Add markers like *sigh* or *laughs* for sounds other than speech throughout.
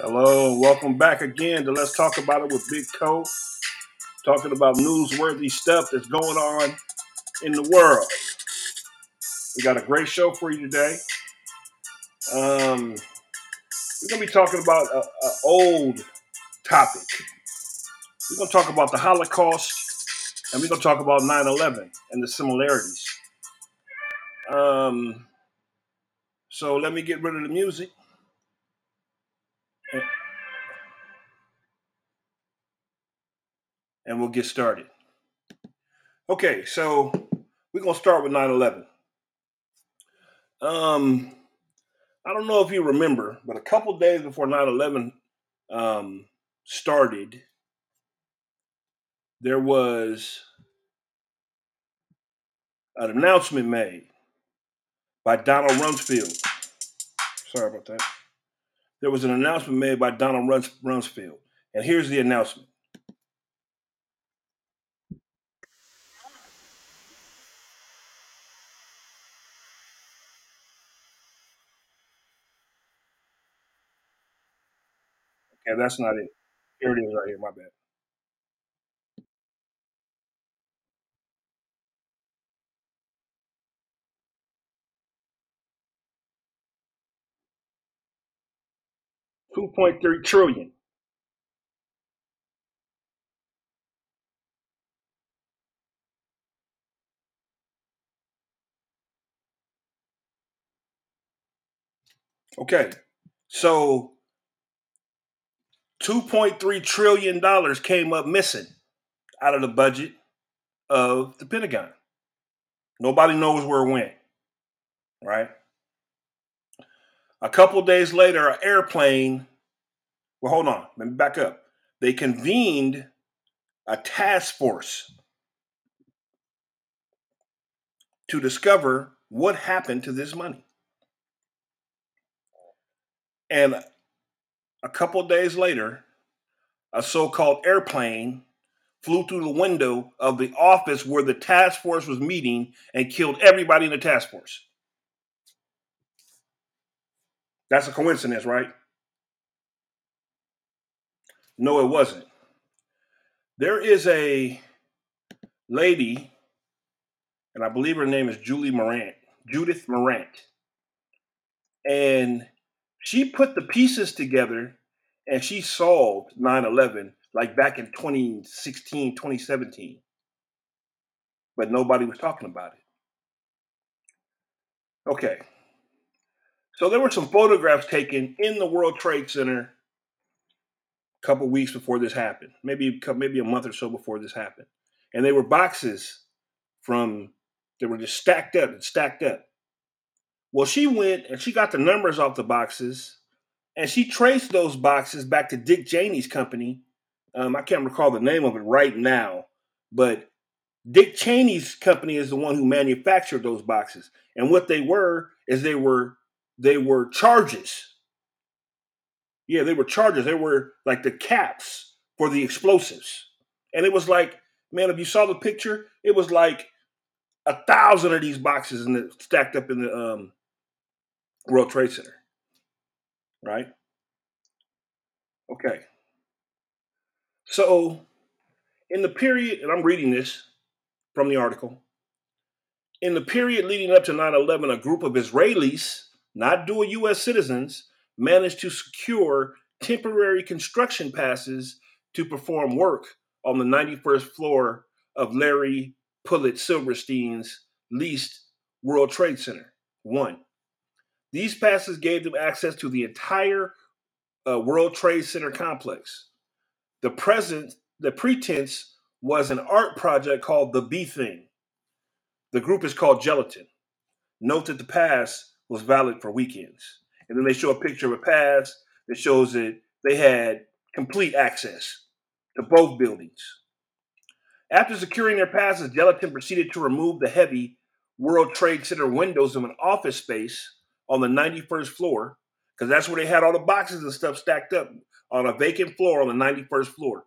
Hello, welcome back again to Let's Talk About It with Big Co. Talking about newsworthy stuff that's going on in the world. We got a great show for you today. Um, we're gonna be talking about an old topic. We're gonna talk about the Holocaust, and we're gonna talk about 9/11 and the similarities. Um, so let me get rid of the music. And we'll get started. Okay, so we're gonna start with 9/11. Um, I don't know if you remember, but a couple days before 9/11 um, started, there was an announcement made by Donald Rumsfeld. Sorry about that. There was an announcement made by Donald Rumsfeld, and here's the announcement. That's not it. Here it is right here. My bad. Two point three trillion. Okay, so $2.3 trillion came up missing out of the budget of the Pentagon. Nobody knows where it went, right? A couple days later, an airplane, well, hold on, let me back up. They convened a task force to discover what happened to this money. And a couple days later, a so called airplane flew through the window of the office where the task force was meeting and killed everybody in the task force. That's a coincidence, right? No, it wasn't. There is a lady, and I believe her name is Julie Morant, Judith Morant. And she put the pieces together and she solved 9-11 like back in 2016 2017 but nobody was talking about it. Okay. So there were some photographs taken in the world trade center a couple weeks before this happened maybe maybe a month or so before this happened. And they were boxes from they were just stacked up and stacked up well, she went and she got the numbers off the boxes and she traced those boxes back to Dick Cheney's company. Um, I can't recall the name of it right now, but Dick Cheney's company is the one who manufactured those boxes. And what they were is they were they were charges. Yeah, they were charges. They were like the caps for the explosives. And it was like, man, if you saw the picture, it was like a thousand of these boxes in the, stacked up in the um, World Trade Center. Right? Okay. So, in the period, and I'm reading this from the article, in the period leading up to 9 11, a group of Israelis, not dual U.S. citizens, managed to secure temporary construction passes to perform work on the 91st floor of Larry Pulitz Silverstein's leased World Trade Center. One. These passes gave them access to the entire uh, World Trade Center complex. The present, the pretense was an art project called The B-Thing. The group is called Gelatin. Note that the pass was valid for weekends. And then they show a picture of a pass that shows that they had complete access to both buildings. After securing their passes, Gelatin proceeded to remove the heavy World Trade Center windows of an office space on the 91st floor, because that's where they had all the boxes and stuff stacked up on a vacant floor on the 91st floor,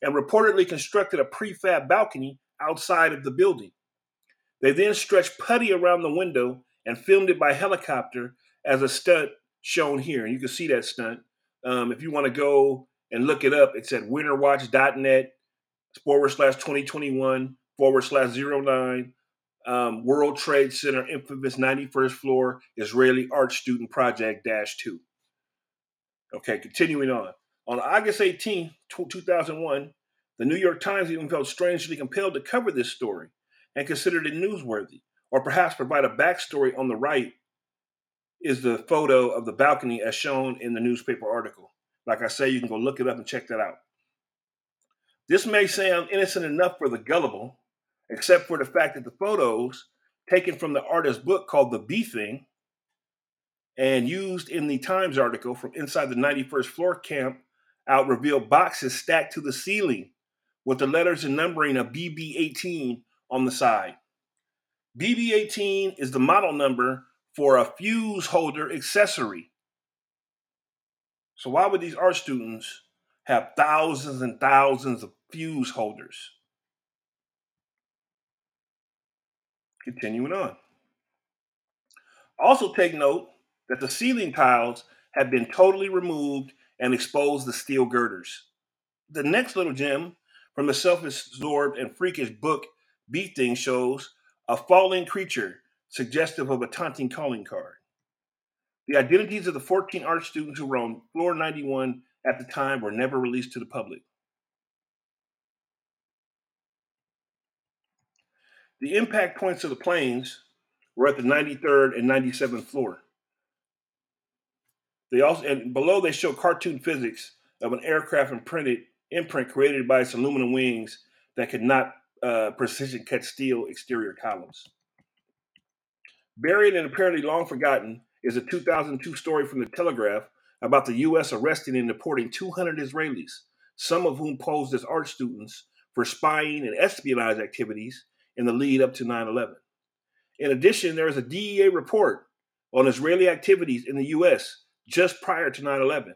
and reportedly constructed a prefab balcony outside of the building. They then stretched putty around the window and filmed it by helicopter as a stunt shown here. And you can see that stunt. Um, if you want to go and look it up, it's at winterwatch.net forward slash 2021 forward slash 09 um, World Trade Center infamous 91st floor Israeli art student project dash two. Okay, continuing on. On August 18, 2001, the New York Times even felt strangely compelled to cover this story and considered it newsworthy, or perhaps provide a backstory on the right is the photo of the balcony as shown in the newspaper article. Like I say, you can go look it up and check that out. This may sound innocent enough for the gullible, except for the fact that the photos taken from the artist's book called The B-Thing and used in the Times article from inside the 91st floor camp out reveal boxes stacked to the ceiling with the letters and numbering of BB18 on the side. BB18 is the model number for a fuse holder accessory. So, why would these art students have thousands and thousands of fuse holders? Continuing on. Also, take note that the ceiling tiles have been totally removed and exposed the steel girders. The next little gem from the self absorbed and freakish book B-Thing shows a falling creature suggestive of a taunting calling card. The identities of the 14 art students who were on floor 91 at the time were never released to the public. The impact points of the planes were at the 93rd and 97th floor. They also and below they show cartoon physics of an aircraft imprinted imprint created by its aluminum wings that could not uh, precision cut steel exterior columns. Buried and apparently long forgotten is a 2002 story from the Telegraph about the U.S. arresting and deporting 200 Israelis, some of whom posed as art students for spying and espionage activities in the lead up to 9 11. In addition, there is a DEA report on Israeli activities in the U.S. just prior to 9 11.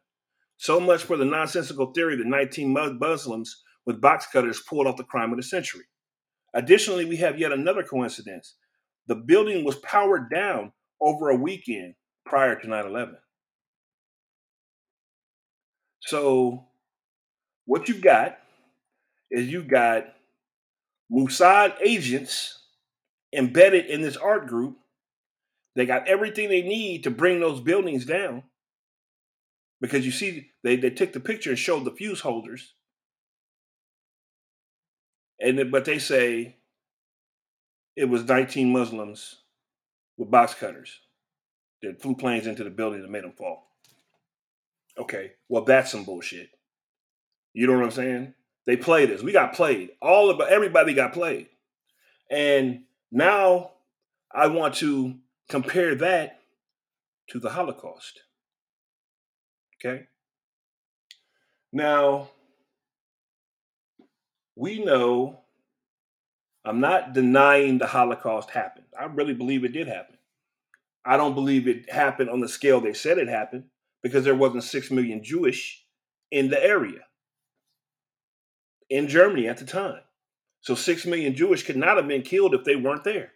So much for the nonsensical theory that 19 Muslims with box cutters pulled off the crime of the century. Additionally, we have yet another coincidence. The building was powered down over a weekend prior to 9 11. So, what you've got is you've got Mossad agents embedded in this art group. They got everything they need to bring those buildings down. Because you see, they, they took the picture and showed the fuse holders. And but they say it was 19 Muslims with box cutters that flew planes into the building and made them fall. Okay, well that's some bullshit. You know what I'm saying? They played us. We got played. All of everybody got played. And now I want to compare that to the Holocaust. Okay? Now, we know I'm not denying the Holocaust happened. I really believe it did happen. I don't believe it happened on the scale they said it happened because there wasn't 6 million Jewish in the area in Germany at the time. So 6 million Jewish could not have been killed if they weren't there.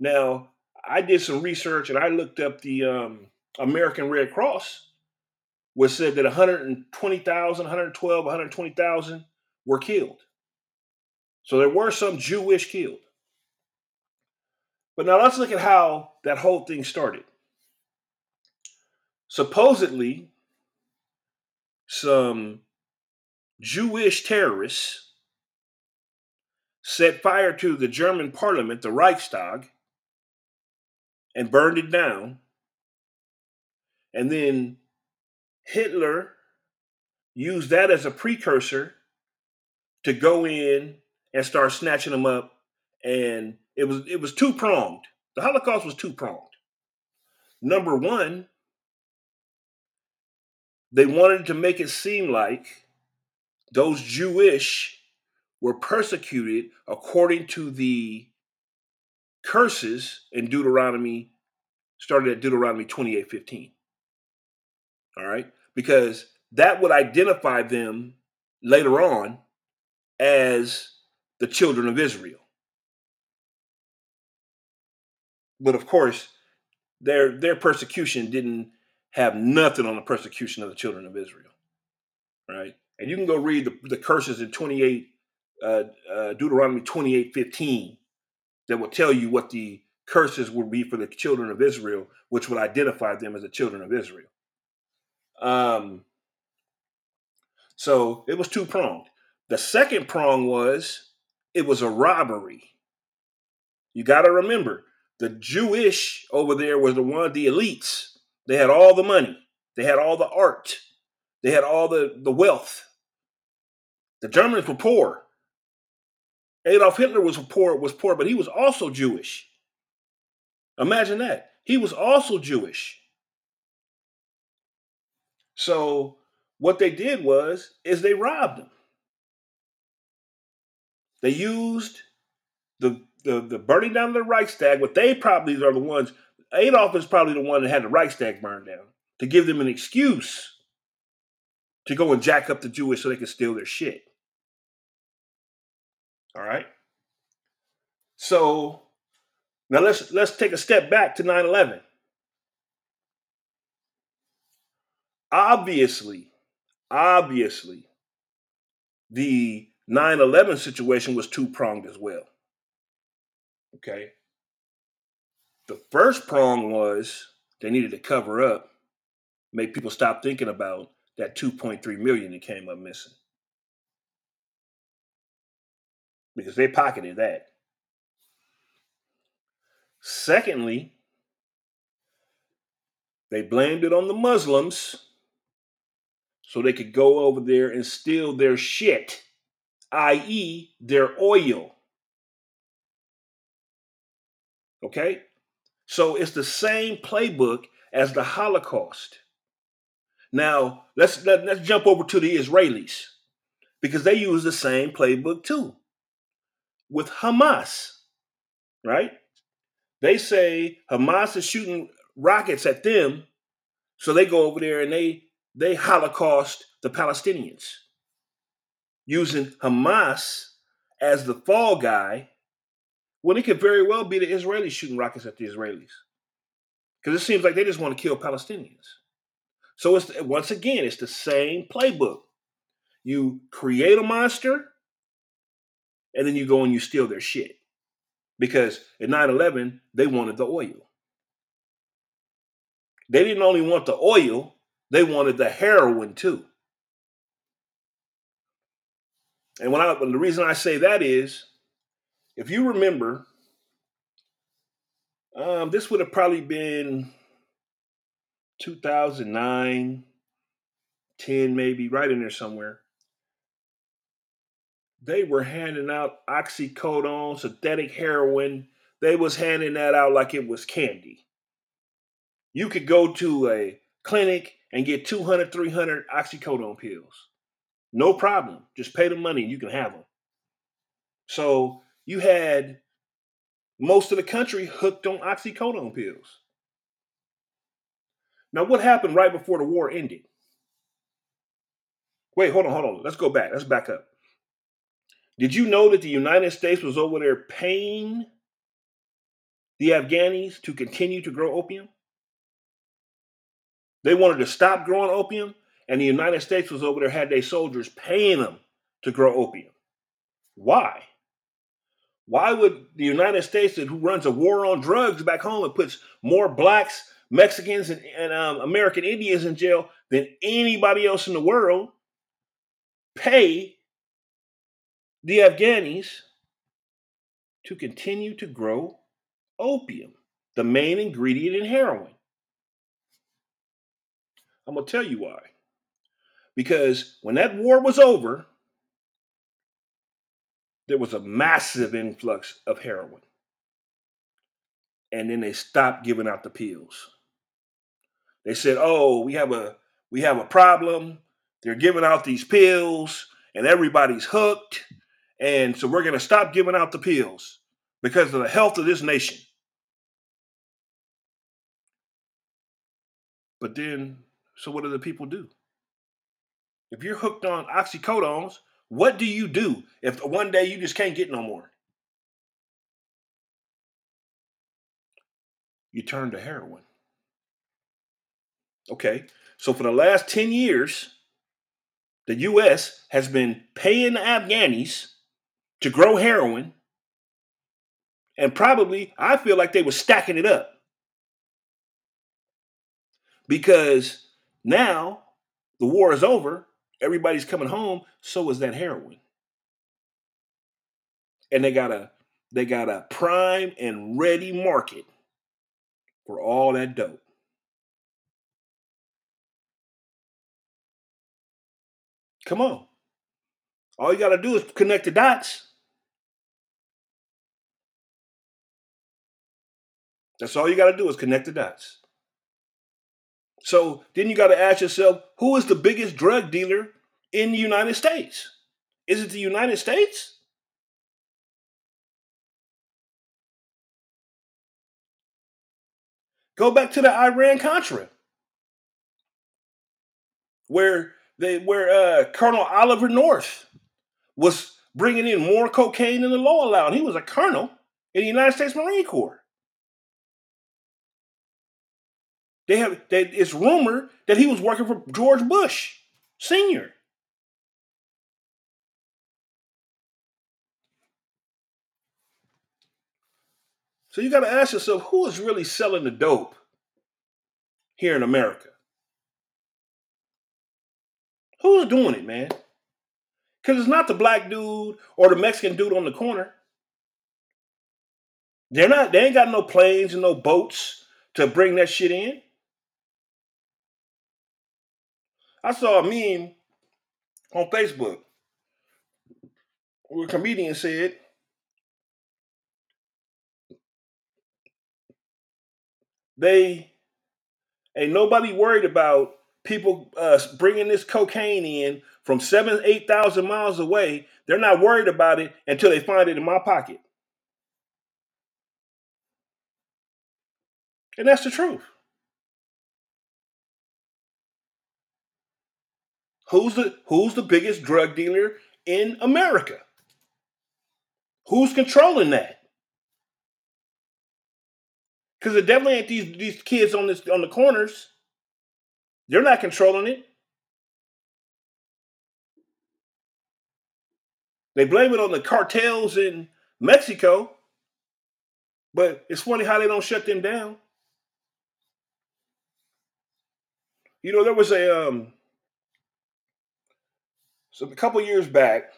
Now, I did some research and I looked up the um, American Red Cross, which said that 120,000, 112, 120,000 were killed. So there were some Jewish killed. But now let's look at how that whole thing started. Supposedly, some Jewish terrorists set fire to the German parliament, the Reichstag, and burned it down. And then Hitler used that as a precursor to go in and start snatching them up. And it was it was two pronged. The Holocaust was two pronged. Number one, they wanted to make it seem like those Jewish were persecuted according to the curses in Deuteronomy, started at Deuteronomy 28 15. All right? Because that would identify them later on as the children of Israel. But of course, their their persecution didn't have nothing on the persecution of the children of Israel. Right? And you can go read the, the curses in 28, uh, uh, Deuteronomy 28 15, that will tell you what the curses would be for the children of Israel, which would identify them as the children of Israel. Um, so it was two pronged. The second prong was it was a robbery. You got to remember, the Jewish over there was the one, the elites. They had all the money, they had all the art, they had all the, the wealth. The Germans were poor. Adolf Hitler was poor, was poor, but he was also Jewish. Imagine that. He was also Jewish. So what they did was is they robbed him. They used the the, the burning down of the Reichstag, but they probably are the ones, Adolf is probably the one that had the Reichstag burned down to give them an excuse to go and jack up the Jewish so they can steal their shit. All right. So now let's let's take a step back to 9-11. Obviously, obviously, the 9-11 situation was two-pronged as well. Okay. The first prong was they needed to cover up, make people stop thinking about that 2.3 million that came up missing. Because they pocketed that. Secondly, they blamed it on the Muslims so they could go over there and steal their shit, i.e., their oil. Okay? So it's the same playbook as the Holocaust. Now, let's let, us let us jump over to the Israelis because they use the same playbook too with Hamas, right? They say Hamas is shooting rockets at them, so they go over there and they they Holocaust the Palestinians using Hamas as the fall guy when it could very well be the Israelis shooting rockets at the Israelis. Because it seems like they just want to kill Palestinians. So it's once again, it's the same playbook. You create a monster, and then you go and you steal their shit. Because at 9-11, they wanted the oil. They didn't only want the oil, they wanted the heroin too. And when I the reason I say that is if you remember, um, this would have probably been 2009, 10, maybe, right in there somewhere. They were handing out oxycodone, synthetic heroin. They was handing that out like it was candy. You could go to a clinic and get 200, 300 oxycodone pills. No problem. Just pay the money and you can have them. So you had most of the country hooked on oxycodone pills. Now, what happened right before the war ended? Wait, hold on, hold on. Let's go back. Let's back up. Did you know that the United States was over there paying the Afghanis to continue to grow opium? They wanted to stop growing opium, and the United States was over there, had their soldiers paying them to grow opium. Why? Why would the United States, who runs a war on drugs back home and puts more blacks, Mexicans, and, and um, American Indians in jail than anybody else in the world, pay the Afghanis to continue to grow opium, the main ingredient in heroin? I'm going to tell you why. Because when that war was over, there was a massive influx of heroin. And then they stopped giving out the pills. They said, "Oh, we have a we have a problem. They're giving out these pills and everybody's hooked. And so we're going to stop giving out the pills because of the health of this nation." But then so what do the people do? If you're hooked on oxycodones, what do you do if one day you just can't get no more? You turn to heroin. Okay. So for the last 10 years, the US has been paying the Afghanis to grow heroin. And probably, I feel like they were stacking it up. Because now the war is over, everybody's coming home, so is that heroin. And they got a they got a prime and ready market for all that dope. Come on. All you got to do is connect the dots. That's all you got to do is connect the dots. So then you got to ask yourself who is the biggest drug dealer in the United States? Is it the United States? Go back to the Iran Contra, where they where uh, Colonel Oliver North was bringing in more cocaine than the law allowed. He was a colonel in the United States Marine Corps. They have they, it's rumored that he was working for George Bush Senior. So you got to ask yourself who is really selling the dope here in America? Who's doing it, man? Because it's not the black dude or the Mexican dude on the corner. They're not, they ain't got no planes and no boats to bring that shit in. I saw a meme on Facebook where a comedian said, they ain't nobody worried about people uh, bringing this cocaine in from seven, eight thousand miles away. They're not worried about it until they find it in my pocket, and that's the truth. Who's the Who's the biggest drug dealer in America? Who's controlling that? Because it definitely ain't these these kids on this on the corners. They're not controlling it. They blame it on the cartels in Mexico, but it's funny how they don't shut them down. You know, there was a um, so a couple years back,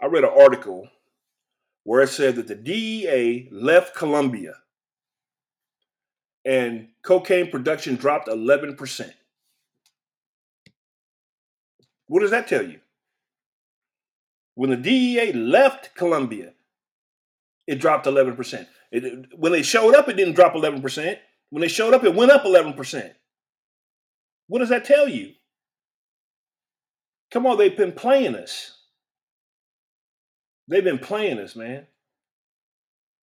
I read an article where it said that the DEA left Colombia and cocaine production dropped 11%. What does that tell you? When the DEA left Colombia, it dropped 11%. It, when they showed up, it didn't drop 11%. When they showed up, it went up 11%. What does that tell you? Come on, they've been playing us. They've been playing us, man.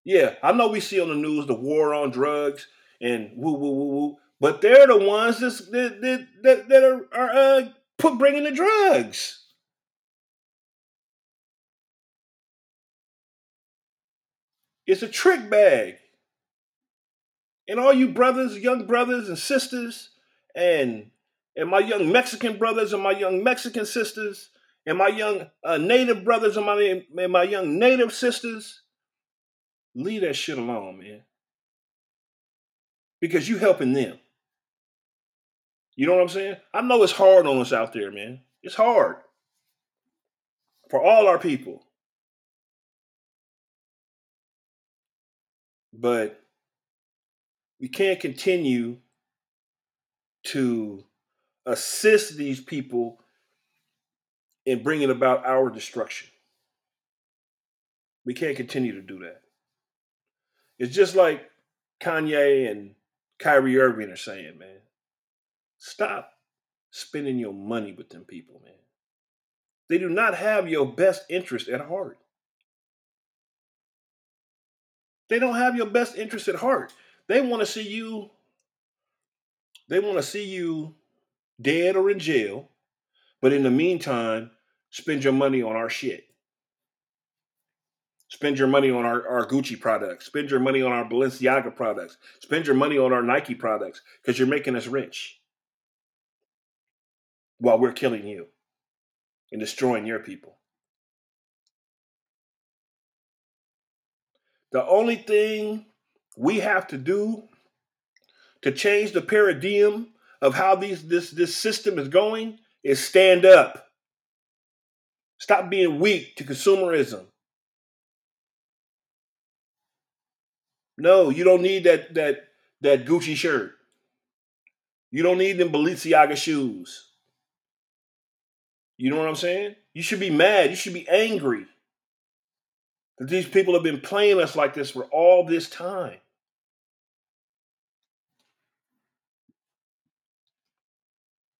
Yeah, I know we see on the news the war on drugs and woo woo woo woo. But they're the ones that that that, that are, are uh, put bringing the drugs. It's a trick bag. And all you brothers, young brothers and sisters, and and my young Mexican brothers and my young Mexican sisters, and my young uh, native brothers and my and my young native sisters, leave that shit alone, man because you helping them. You know what I'm saying? I know it's hard on us out there, man. It's hard for all our people. But we can't continue to assist these people in bringing about our destruction. We can't continue to do that. It's just like Kanye and Kyrie Irving are saying, man. Stop spending your money with them people, man. They do not have your best interest at heart. They don't have your best interest at heart. They want to see you they want to see you dead or in jail, but in the meantime, spend your money on our shit. Spend your money on our, our Gucci products. Spend your money on our Balenciaga products. Spend your money on our Nike products because you're making us rich. while we're killing you and destroying your people. The only thing we have to do to change the paradigm of how these this this system is going is stand up. Stop being weak to consumerism. No, you don't need that that that Gucci shirt. You don't need them Balenciaga shoes. You know what I'm saying? You should be mad. You should be angry that these people have been playing us like this for all this time.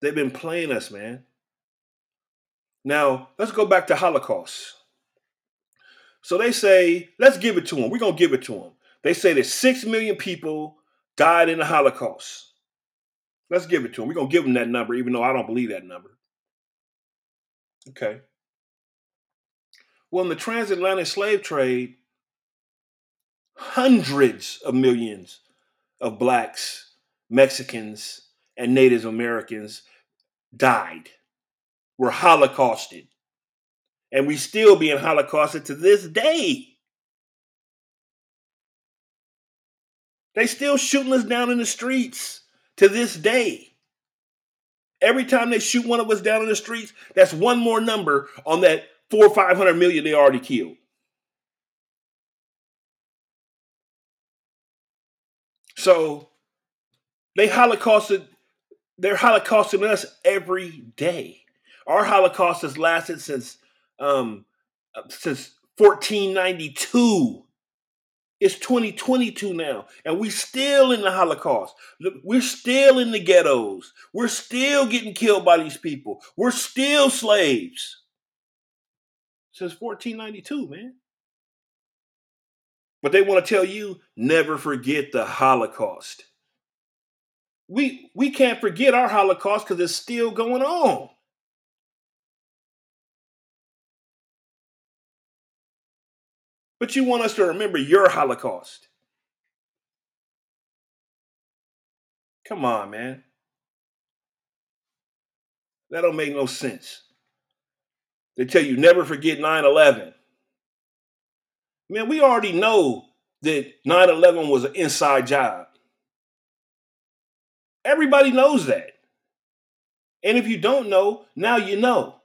They've been playing us, man. Now, let's go back to Holocaust. So they say, let's give it to them. We're going to give it to them. They say that 6 million people died in the Holocaust. Let's give it to them. We're going to give them that number, even though I don't believe that number. Okay. Well, in the transatlantic slave trade, hundreds of millions of blacks, Mexicans, and Native Americans died, were holocausted. And we still being holocausted to this day. They still shooting us down in the streets to this day. Every time they shoot one of us down in the streets, that's one more number on that four or five hundred million they already killed. So they holocausted they're holocausting us every day. Our Holocaust has lasted since um, since 1492. It's 2022 now, and we're still in the Holocaust. We're still in the ghettos. We're still getting killed by these people. We're still slaves. Since 1492, man. But they want to tell you never forget the Holocaust we we can't forget our Holocaust because it's still going on. But you want us to remember your Holocaust. Come on, man. That don't make no sense. They tell you never forget 9 11. Man, we already know that 9 11 was an inside job. Everybody knows that. And if you don't know, now you know.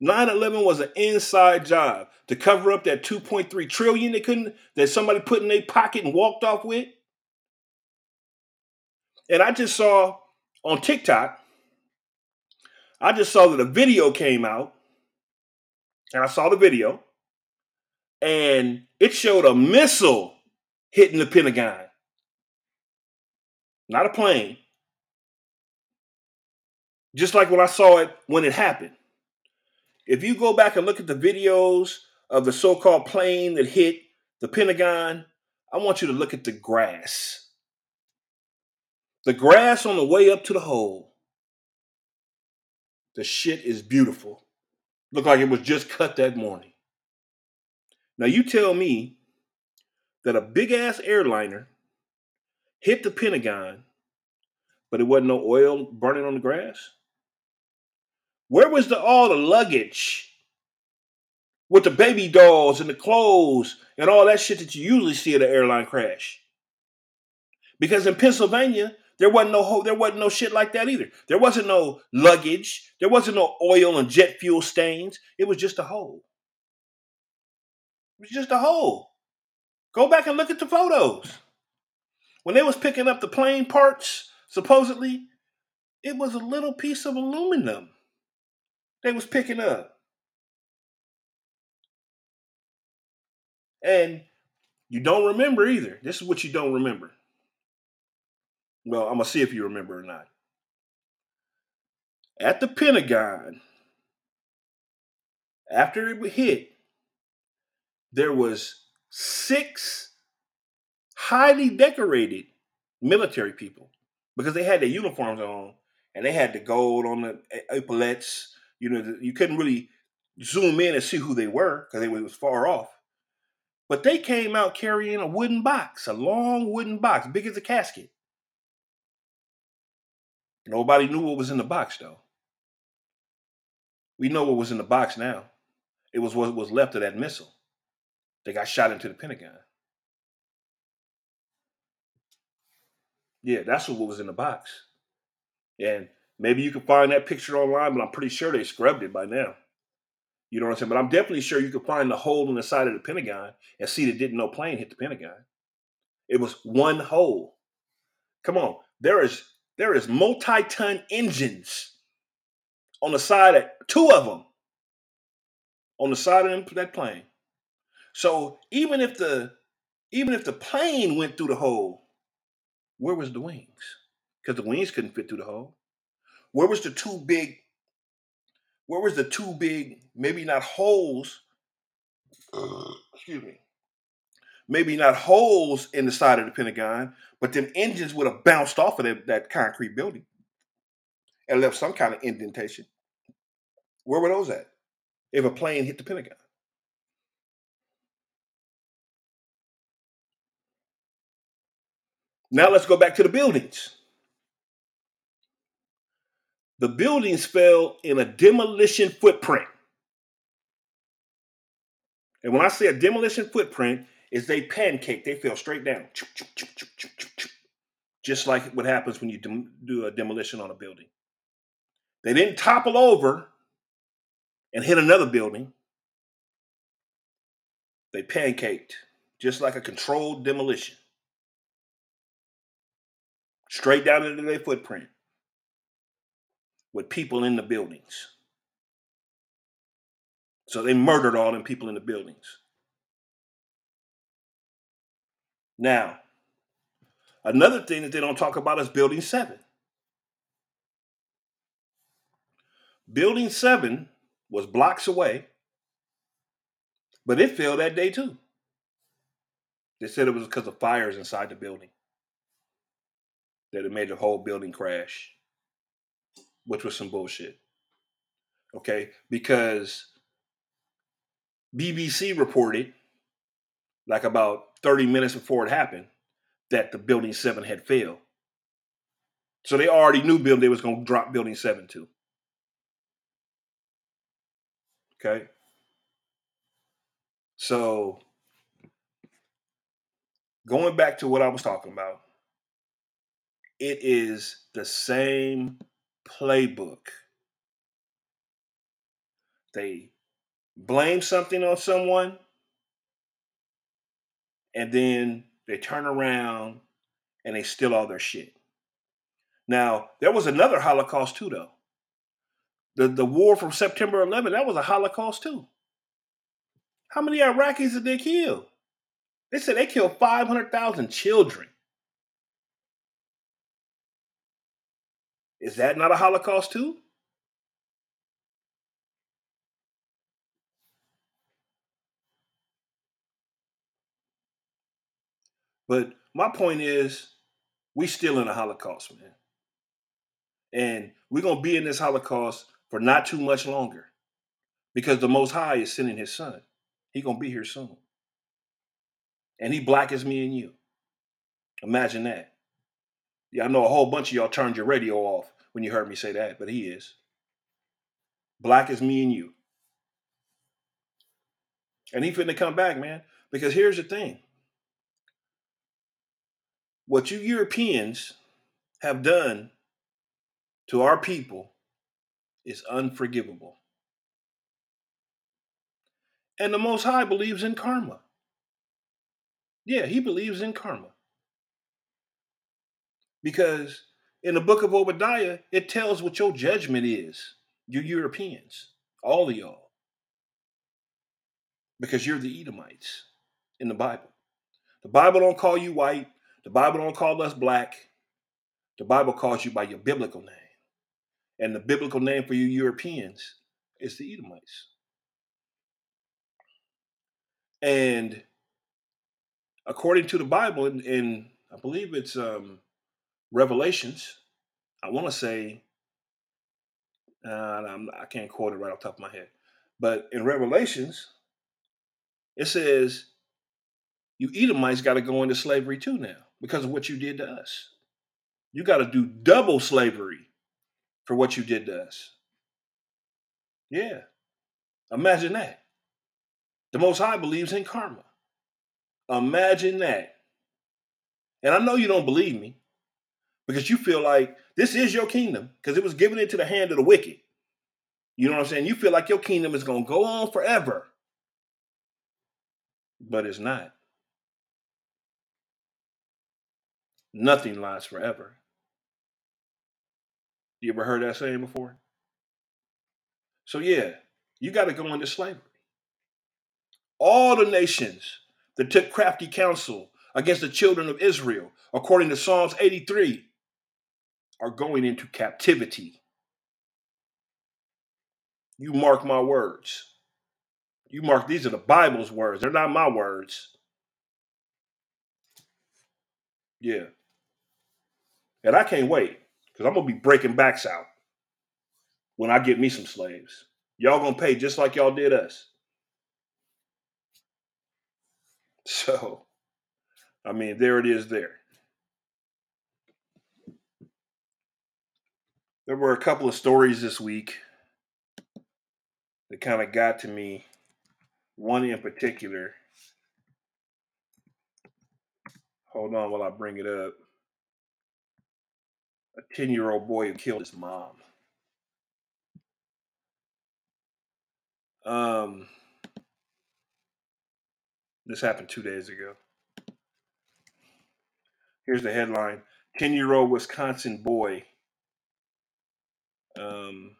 Nine eleven was an inside job to cover up that 2.3 trillion they couldn't that somebody put in their pocket and walked off with. And I just saw on TikTok, I just saw that a video came out, and I saw the video, and it showed a missile hitting the Pentagon, not a plane. Just like when I saw it when it happened. If you go back and look at the videos of the so called plane that hit the Pentagon, I want you to look at the grass. The grass on the way up to the hole. The shit is beautiful. Looked like it was just cut that morning. Now you tell me that a big ass airliner hit the Pentagon, but it wasn't no oil burning on the grass? Where was the all the luggage with the baby dolls and the clothes and all that shit that you usually see at an airline crash? Because in Pennsylvania, there wasn't no there wasn't no shit like that either. There wasn't no luggage. There wasn't no oil and jet fuel stains. It was just a hole. It was just a hole. Go back and look at the photos. When they was picking up the plane parts, supposedly, it was a little piece of aluminum they was picking up. And you don't remember either. This is what you don't remember. Well, I'm going to see if you remember or not. At the Pentagon, after it hit, there was six highly decorated military people because they had their uniforms on and they had the gold on the eh, epaulets. You know, you couldn't really zoom in and see who they were because they was far off. But they came out carrying a wooden box, a long wooden box, big as a casket. Nobody knew what was in the box, though. We know what was in the box now. It was what was left of that missile. They got shot into the Pentagon. Yeah, that's what was in the box. And maybe you can find that picture online, but I'm pretty sure they scrubbed it by now. You know what I'm saying? But I'm definitely sure you could find the hole in the side of the Pentagon and see that didn't no plane hit the Pentagon. It was one hole. Come on, there is there is multi-ton engines on the side of two of them on the side of that plane. So even if the even if the plane went through the hole, where was the wings? Because the wings couldn't fit through the hole. Where was the two big? Where was the two big? Maybe not holes. excuse me. Maybe not holes in the side of the Pentagon, but them engines would have bounced off of that, that concrete building and left some kind of indentation. Where were those at? If a plane hit the Pentagon. Now let's go back to the buildings. The buildings fell in a demolition footprint. And when I say a demolition footprint, is they pancake, they fell straight down. Just like what happens when you do a demolition on a building. They didn't topple over and hit another building. They pancaked, just like a controlled demolition. Straight down into their footprint with people in the buildings. So they murdered all them people in the buildings. Now, another thing that they don't talk about is Building 7. Building 7 was blocks away, but it fell that day too. They said it was because of fires inside the building that it made the whole building crash, which was some bullshit. Okay, because BBC reported, like about 30 minutes before it happened, that the building seven had failed. So they already knew building they was gonna drop building seven too. Okay. So going back to what I was talking about, it is the same playbook. They blame something on someone and then they turn around and they steal all their shit. Now, there was another Holocaust too, though. The, the war from September 11, that was a Holocaust too. How many Iraqis did they kill? They said they killed 500,000 children. Is that not a Holocaust too? But my point is, we still in a Holocaust, man. And we're gonna be in this Holocaust for not too much longer. Because the Most High is sending his son. He gonna be here soon. And he black as me and you. Imagine that. Yeah, I know a whole bunch of y'all turned your radio off when you heard me say that, but he is. Black as me and you. And he finna come back, man. Because here's the thing. What you Europeans have done to our people is unforgivable. And the Most High believes in karma. Yeah, he believes in karma. Because in the book of Obadiah, it tells what your judgment is, you Europeans, all of y'all. Because you're the Edomites in the Bible. The Bible don't call you white. The Bible don't call us black. The Bible calls you by your biblical name. And the biblical name for you Europeans is the Edomites. And according to the Bible, in, in I believe it's um, Revelations, I want to say, uh, i can't quote it right off the top of my head, but in Revelations, it says You Edomites got to go into slavery too now because of what you did to us. You got to do double slavery for what you did to us. Yeah. Imagine that. The Most High believes in karma. Imagine that. And I know you don't believe me because you feel like this is your kingdom because it was given into the hand of the wicked. You know what I'm saying? You feel like your kingdom is going to go on forever. But it's not. Nothing lasts forever. You ever heard that saying before? So, yeah, you got to go into slavery. All the nations that took crafty counsel against the children of Israel, according to Psalms 83, are going into captivity. You mark my words. You mark these are the Bible's words. They're not my words. Yeah. And I can't wait because I'm going to be breaking backs out when I get me some slaves. Y'all going to pay just like y'all did us. *laughs* So, I mean, there it is there. There were a couple of stories this week that kind of got to me. One in particular. Hold on while I bring it up. A 10 year old boy who killed his mom. Um, this happened two days ago. Here's the headline 10 year old Wisconsin boy um,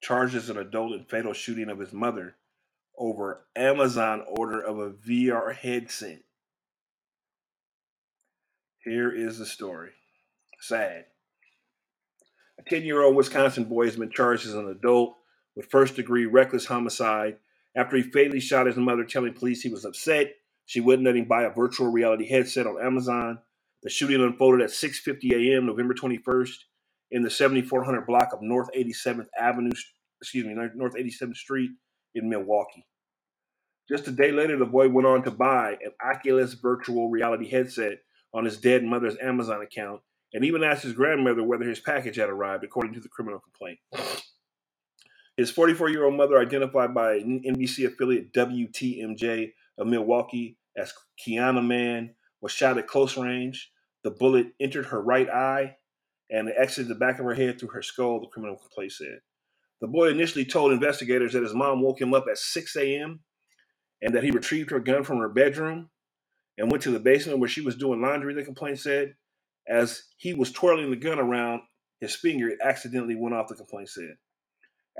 charges an adult in fatal shooting of his mother over Amazon order of a VR headset. Here is the story. Sad. A 10 year old Wisconsin boy has been charged as an adult with first degree reckless homicide after he fatally shot his mother, telling police he was upset she wouldn't let him buy a virtual reality headset on Amazon. The shooting unfolded at 6:50 a.m. November 21st in the 7400 block of North 87th Avenue, excuse me, North 87th Street in Milwaukee. Just a day later, the boy went on to buy an Oculus virtual reality headset on his dead mother's Amazon account and even asked his grandmother whether his package had arrived, according to the criminal complaint. His 44 year old mother, identified by NBC affiliate WTMJ of Milwaukee as Kiana Mann, was shot at close range. The bullet entered her right eye and exited the back of her head through her skull, the criminal complaint said. The boy initially told investigators that his mom woke him up at 6 a.m. and that he retrieved her gun from her bedroom and went to the basement where she was doing laundry, the complaint said. As he was twirling the gun around his finger, it accidentally went off, the complaint said.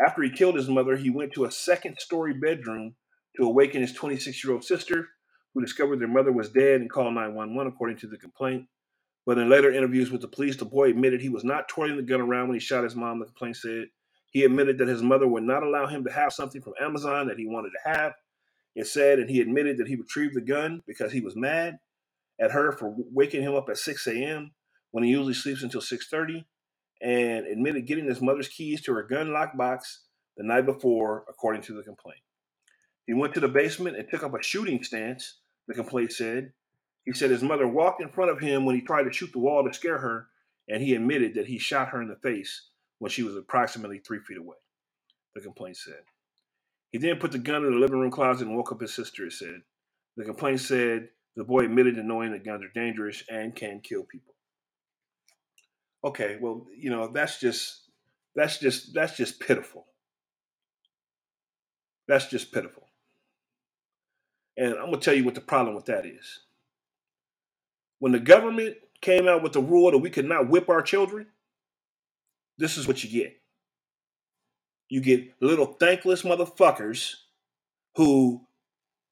After he killed his mother, he went to a second story bedroom to awaken his 26 year old sister, who discovered their mother was dead and called 911, according to the complaint. But in later interviews with the police, the boy admitted he was not twirling the gun around when he shot his mom, the complaint said. He admitted that his mother would not allow him to have something from Amazon that he wanted to have. It said, and he admitted that he retrieved the gun because he was mad at her for waking him up at 6 a.m. when he usually sleeps until 6:30, and admitted getting his mother's keys to her gun lockbox the night before, according to the complaint. He went to the basement and took up a shooting stance, the complaint said. He said his mother walked in front of him when he tried to shoot the wall to scare her, and he admitted that he shot her in the face when she was approximately three feet away, the complaint said. He then put the gun in the living room closet and woke up his sister, it said. The complaint said the boy admitted to knowing that guns are dangerous and can kill people. Okay, well, you know, that's just that's just that's just pitiful. That's just pitiful. And I'm to tell you what the problem with that is. When the government came out with the rule that we could not whip our children, this is what you get. You get little thankless motherfuckers who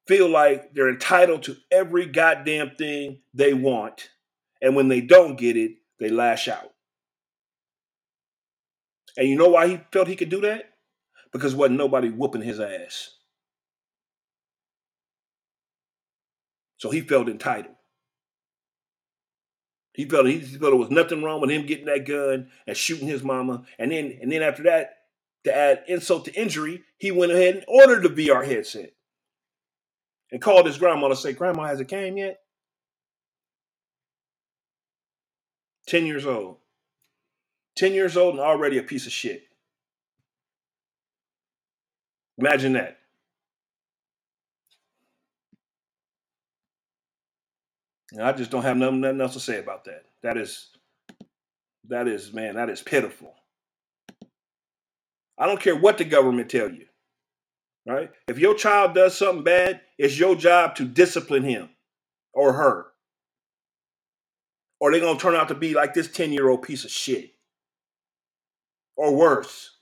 feel like they're entitled to every goddamn thing they want. And when they don't get it, they lash out. And you know why he felt he could do that? Because wasn't nobody whooping his ass. So he felt entitled. He felt he felt there was nothing wrong with him getting that gun and shooting his mama. And then and then after that, to add insult to injury, he went ahead and ordered the VR headset. and called his grandma to say, Grandma, has it came yet? 10 years old. 10 years old and already a piece of shit. Imagine that. And I just don't have nothing, nothing else to say about that. That is, that is, man, that is pitiful. I don't care what the government tell you. Right? If your child does something bad, it's your job to discipline him or her. Or they're gonna turn out to be like this 10-year-old piece of shit. Or worse.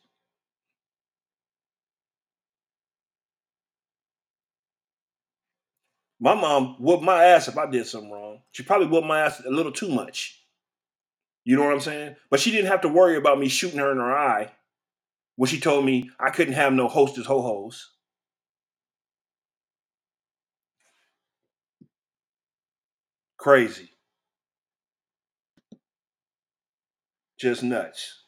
My mom whooped my ass if I did something wrong. She probably whooped my ass a little too much. You know what I'm saying? But she didn't have to worry about me shooting her in her eye when she told me I couldn't have no hostess ho hos. Crazy. Just nuts.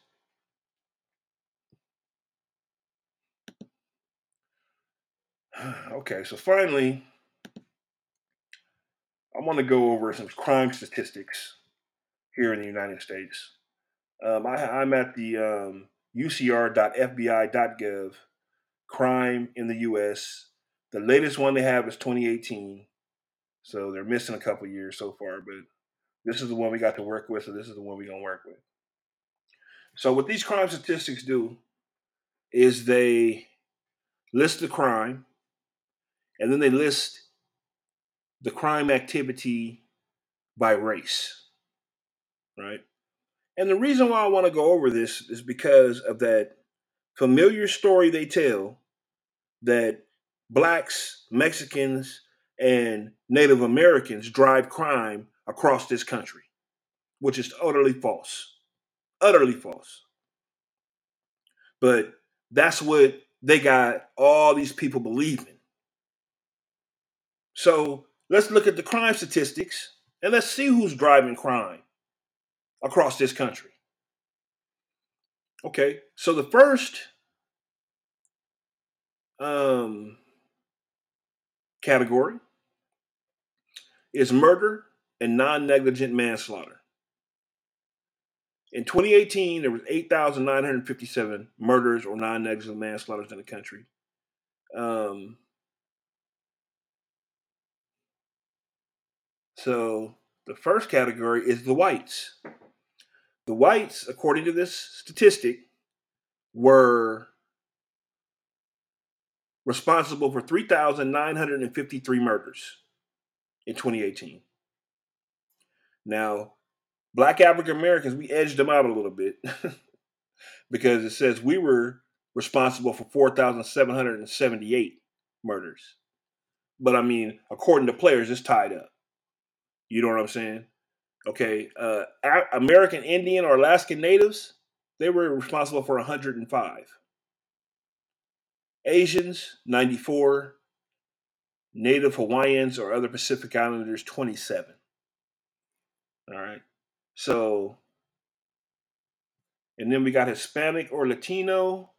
*sighs* okay, so finally, I want to go over some crime statistics here in the United States. Um, I, am at the um, UCR.FBI.gov crime in the U.S. The latest one they have is 2018, so they're missing a couple years so far, but this is the one we got to work with, so this is the one we're gonna work with. So what these crime statistics do is they list the crime, and then they list the crime activity by race, right? And the reason why I want to go over this is because of that familiar story they tell that blacks, Mexicans, and Native Americans drive crime across this country, which is utterly false. Utterly false. But that's what they got all these people believing. So let's look at the crime statistics and let's see who's driving crime across this country. Okay, so the first um, category is murder and non-negligent manslaughter. In 2018, there was 8,957 murders or non-negligent manslaughters in the country. Um, so the first category is the whites. The whites, according to this statistic, were responsible for 3,953 murders in 2018. Now, black African Americans, we edged them out a little bit *laughs* because it says we were responsible for 4,778 murders. But I mean, according to players, it's tied up. You know what I'm saying? Okay, uh, American Indian or Alaskan natives, they were responsible for 105. Asians, 94. Native Hawaiians or other Pacific Islanders, 27. All right. So, and then we got Hispanic or Latino,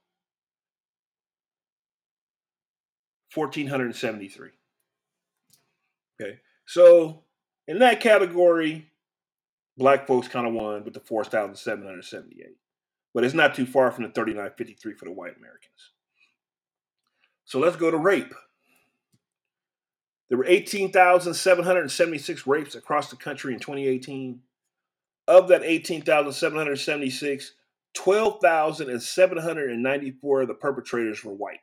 1,473. Okay. So, in that category, black folks kind of won with the 4,778. But it's not too far from the 3953 for the white Americans. So let's go to rape. There were 18,776 rapes across the country in 2018. Of that 18,776, 12,794 of the perpetrators were white.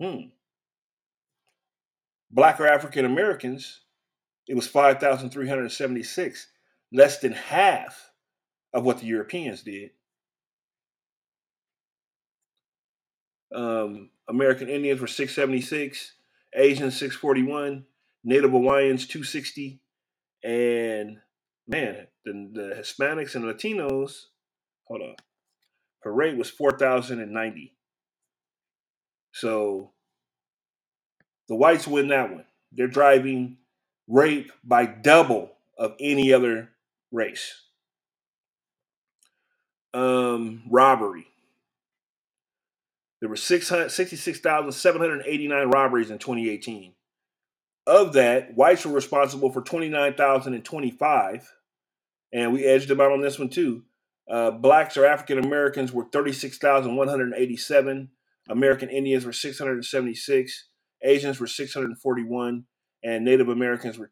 Hmm. Black or African Americans, it was 5,376, less than half of what the Europeans did. Um, American Indians were 676, Asians 641, Native Hawaiians 260, and man, the, the Hispanics and Latinos, hold on, her rate was 4,090. So the whites win that one. They're driving rape by double of any other race. Um, robbery. There were 66,789 robberies in 2018. Of that, whites were responsible for 29,025, and we edged them out on this one too. Uh, blacks or African Americans were 36,187. American Indians were 676. Asians were 641, and Native Americans were,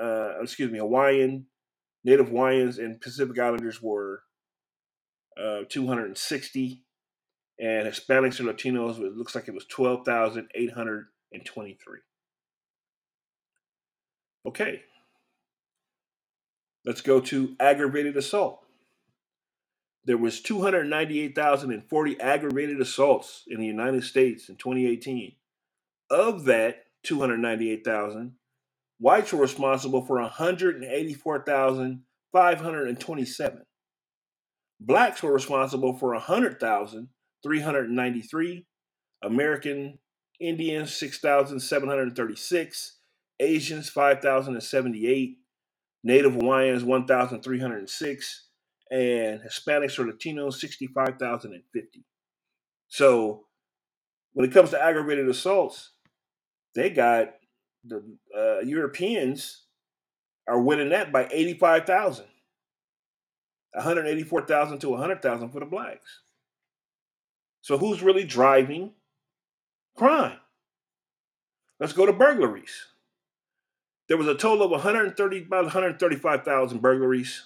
uh, excuse me, Hawaiian, Native Hawaiians, and Pacific Islanders were uh, 260, and Hispanics and Latinos, it looks like it was 12,823. Okay, let's go to aggravated assault. There was 298,040 aggravated assaults in the United States in 2018. Of that 298,000, whites were responsible for 184,527. Blacks were responsible for 100,393. American Indians, 6,736. Asians, 5,078. Native Hawaiians, 1,306. And Hispanics or Latinos, 65,050. So when it comes to aggravated assaults, they got the uh, Europeans are winning that by 85,000. 184,000 to 100,000 for the blacks. So who's really driving crime? Let's go to burglaries. There was a total of 130 about 135,000 burglaries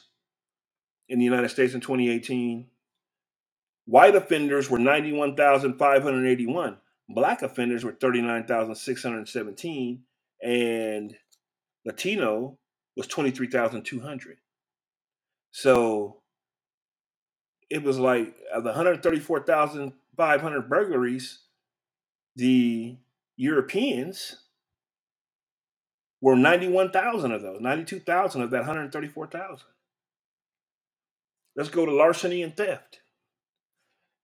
in the United States in 2018. White offenders were 91,581. Black offenders were 39,617 and Latino was 23,200. So it was like of the 134,500 burglaries, the Europeans were 91,000 of those, 92,000 of that 134,000. Let's go to larceny and theft.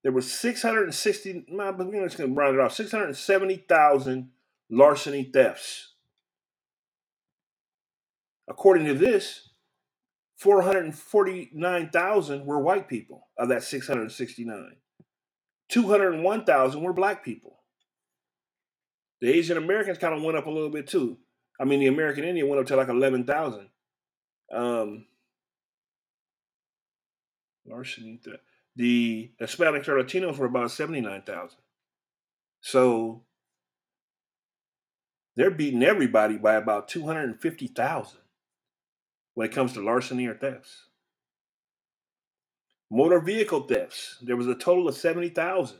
There were 660, I'm just going to round it off, 670,000 larceny thefts. According to this, 449,000 were white people of that 669. 201,000 were black people. The Asian Americans kind of went up a little bit too. I mean, the American Indian went up to like 11,000. Um, larceny, the Hispanics or Latinos were about 79,000. So they're beating everybody by about 250,000 when it comes to larceny or thefts. Motor vehicle thefts, there was a total of 70,000.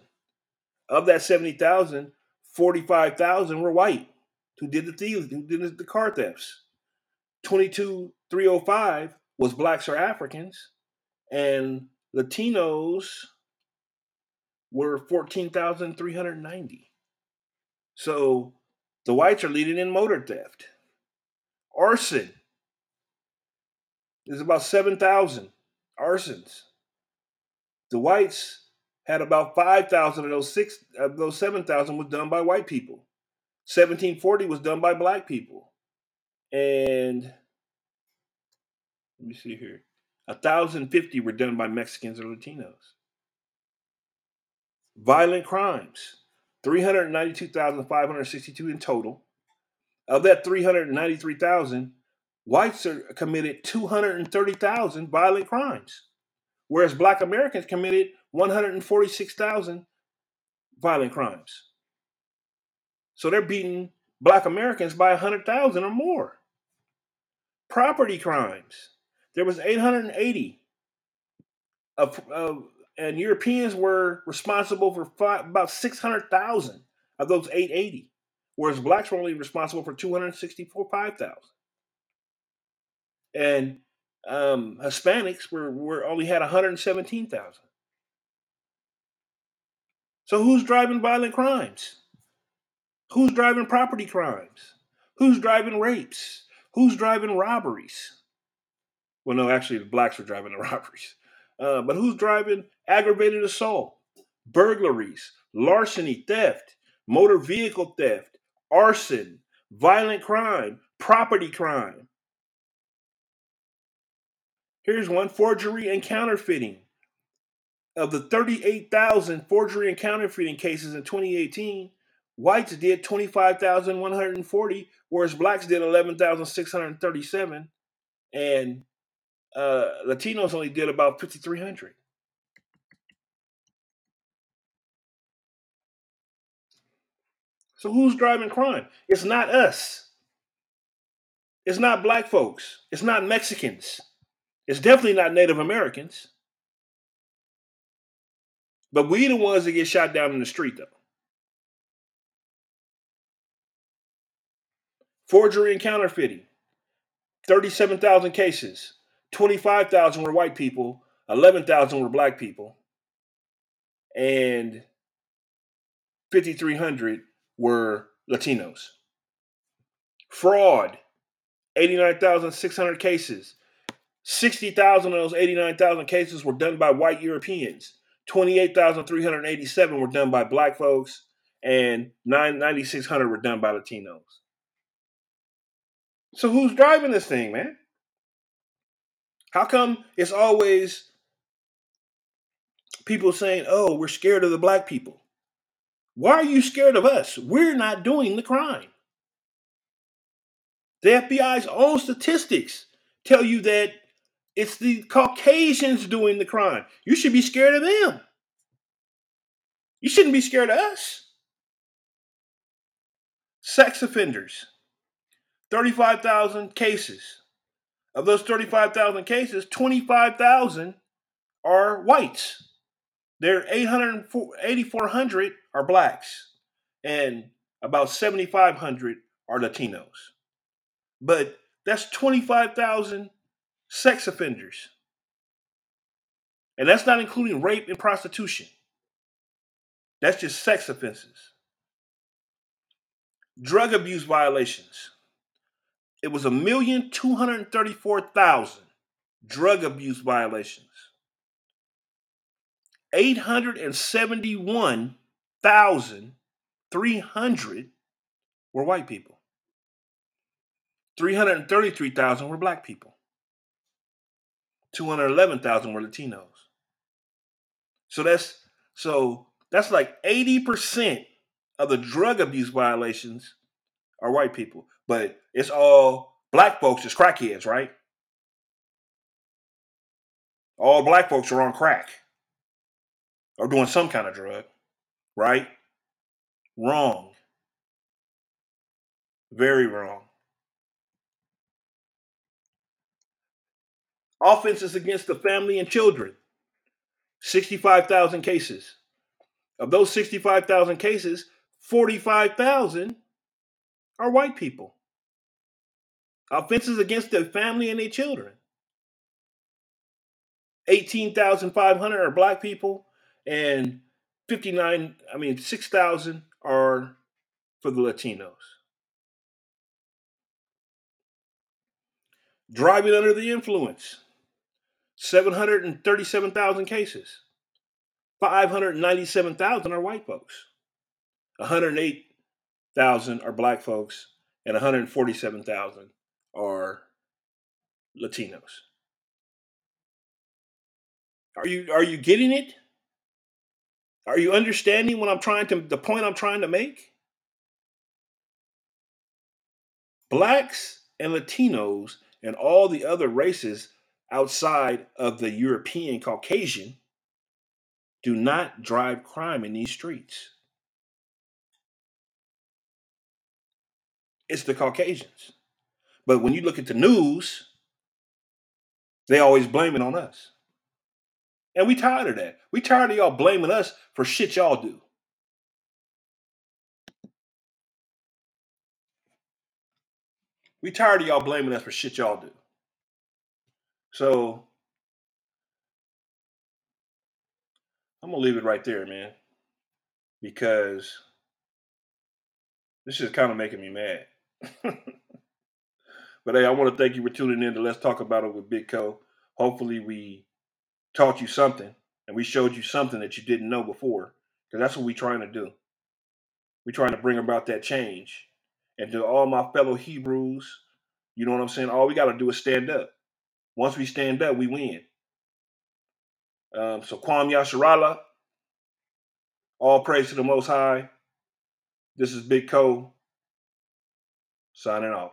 Of that 70,000, 45,000 were white who did the thieves, who did the car thefts. 22,305 was blacks or Africans, and Latinos were 14,390. So the whites are leading in motor theft. Arson, there's about 7,000 arsons. The whites had about 5,000 of those six of those 7,000 was done by white people. 1740 was done by black people. And let me see here. 1,050 were done by Mexicans or Latinos. Hmm. Violent crimes, 392,562 in total. Of that 393,000, whites are committed 230,000 violent crimes, whereas black Americans committed 146,000 violent crimes. So they're beating black Americans by 100,000 or more. Property crimes, there was 880 of, of and Europeans were responsible for five, about 600,000 of those 880, whereas blacks were only responsible for 265,000 and um, Hispanics were, were only had 117,000. So who's driving violent crimes? Who's driving property crimes? Who's driving rapes? Who's driving robberies? Well, no, actually, the blacks were driving the *laughs* robberies. Uh, but who's driving aggravated assault, burglaries, larceny, theft, motor vehicle theft, arson, violent crime, property crime? Here's one forgery and counterfeiting. of the 38,000 forgery and counterfeiting cases in 2018, whites did 25,140, whereas blacks did 11,637, and uh, Latinos only did about 5,300. So who's driving crime? It's not us. It's not black folks. It's not Mexicans. It's definitely not Native Americans. But we the ones that get shot down in the street though. Forgery and counterfeiting. 37,000 cases. 25,000 were white people, 11,000 were black people, and 5,300 were Latinos. Fraud, 89,600 cases. 60,000 of those 89,000 cases were done by white Europeans. 28,387 were done by black folks, and 9,600 were done by Latinos. So who's driving this thing, man? How come it's always people saying, oh, we're scared of the black people? Why are you scared of us? We're not doing the crime. The FBI's own statistics tell you that it's the Caucasians doing the crime. You should be scared of them. You shouldn't be scared of us. Sex offenders, 35,000 cases. Of those 35,000 cases, 25,000 are whites. There are 8,400 are blacks, and about 7,500 are Latinos. But that's 25,000 sex offenders. And that's not including rape and prostitution. That's just sex offenses. Drug abuse violations. It was a million two hundred thirty-four thousand drug abuse violations. 871,300 were white people. 333,000 were black people. 211,000 were Latinos. So that's so that's like 80% of the drug abuse violations are white people, but it's all black folks is crackheads, right? All black folks are on crack or doing some kind of drug, right? Wrong. Very wrong. Offenses against the family and children 65,000 cases. Of those 65,000 cases, 45,000 are white people. Offenses against their family and their children. 18,500 are black people, and 59, I mean, 6,000 are for the Latinos. Driving under the influence, 737,000 cases. 597,000 are white folks. 108,000 are black folks, and 147,000 are Latinos. Are you are you getting it? Are you understanding what I'm trying to the point I'm trying to make? Blacks and Latinos and all the other races outside of the European Caucasian do not drive crime in these streets. It's the Caucasians. But when you look at the news, they always blame it on us. And we tired of that. We tired of y'all blaming us for shit y'all do. We tired of y'all blaming us for shit y'all do. So I'm gonna leave it right there, man, because this is kind of making me mad. *laughs* but hey, I want to thank you for tuning in to Let's Talk About It with Big Co. Hopefully, we taught you something and we showed you something that you didn't know before because that's what we're trying to do. We're trying to bring about that change. And to all my fellow Hebrews, you know what I'm saying? All we got to do is stand up. Once we stand up, we win. Um, so Kwam Yasharala, all praise to the Most High. This is Big Co signing off.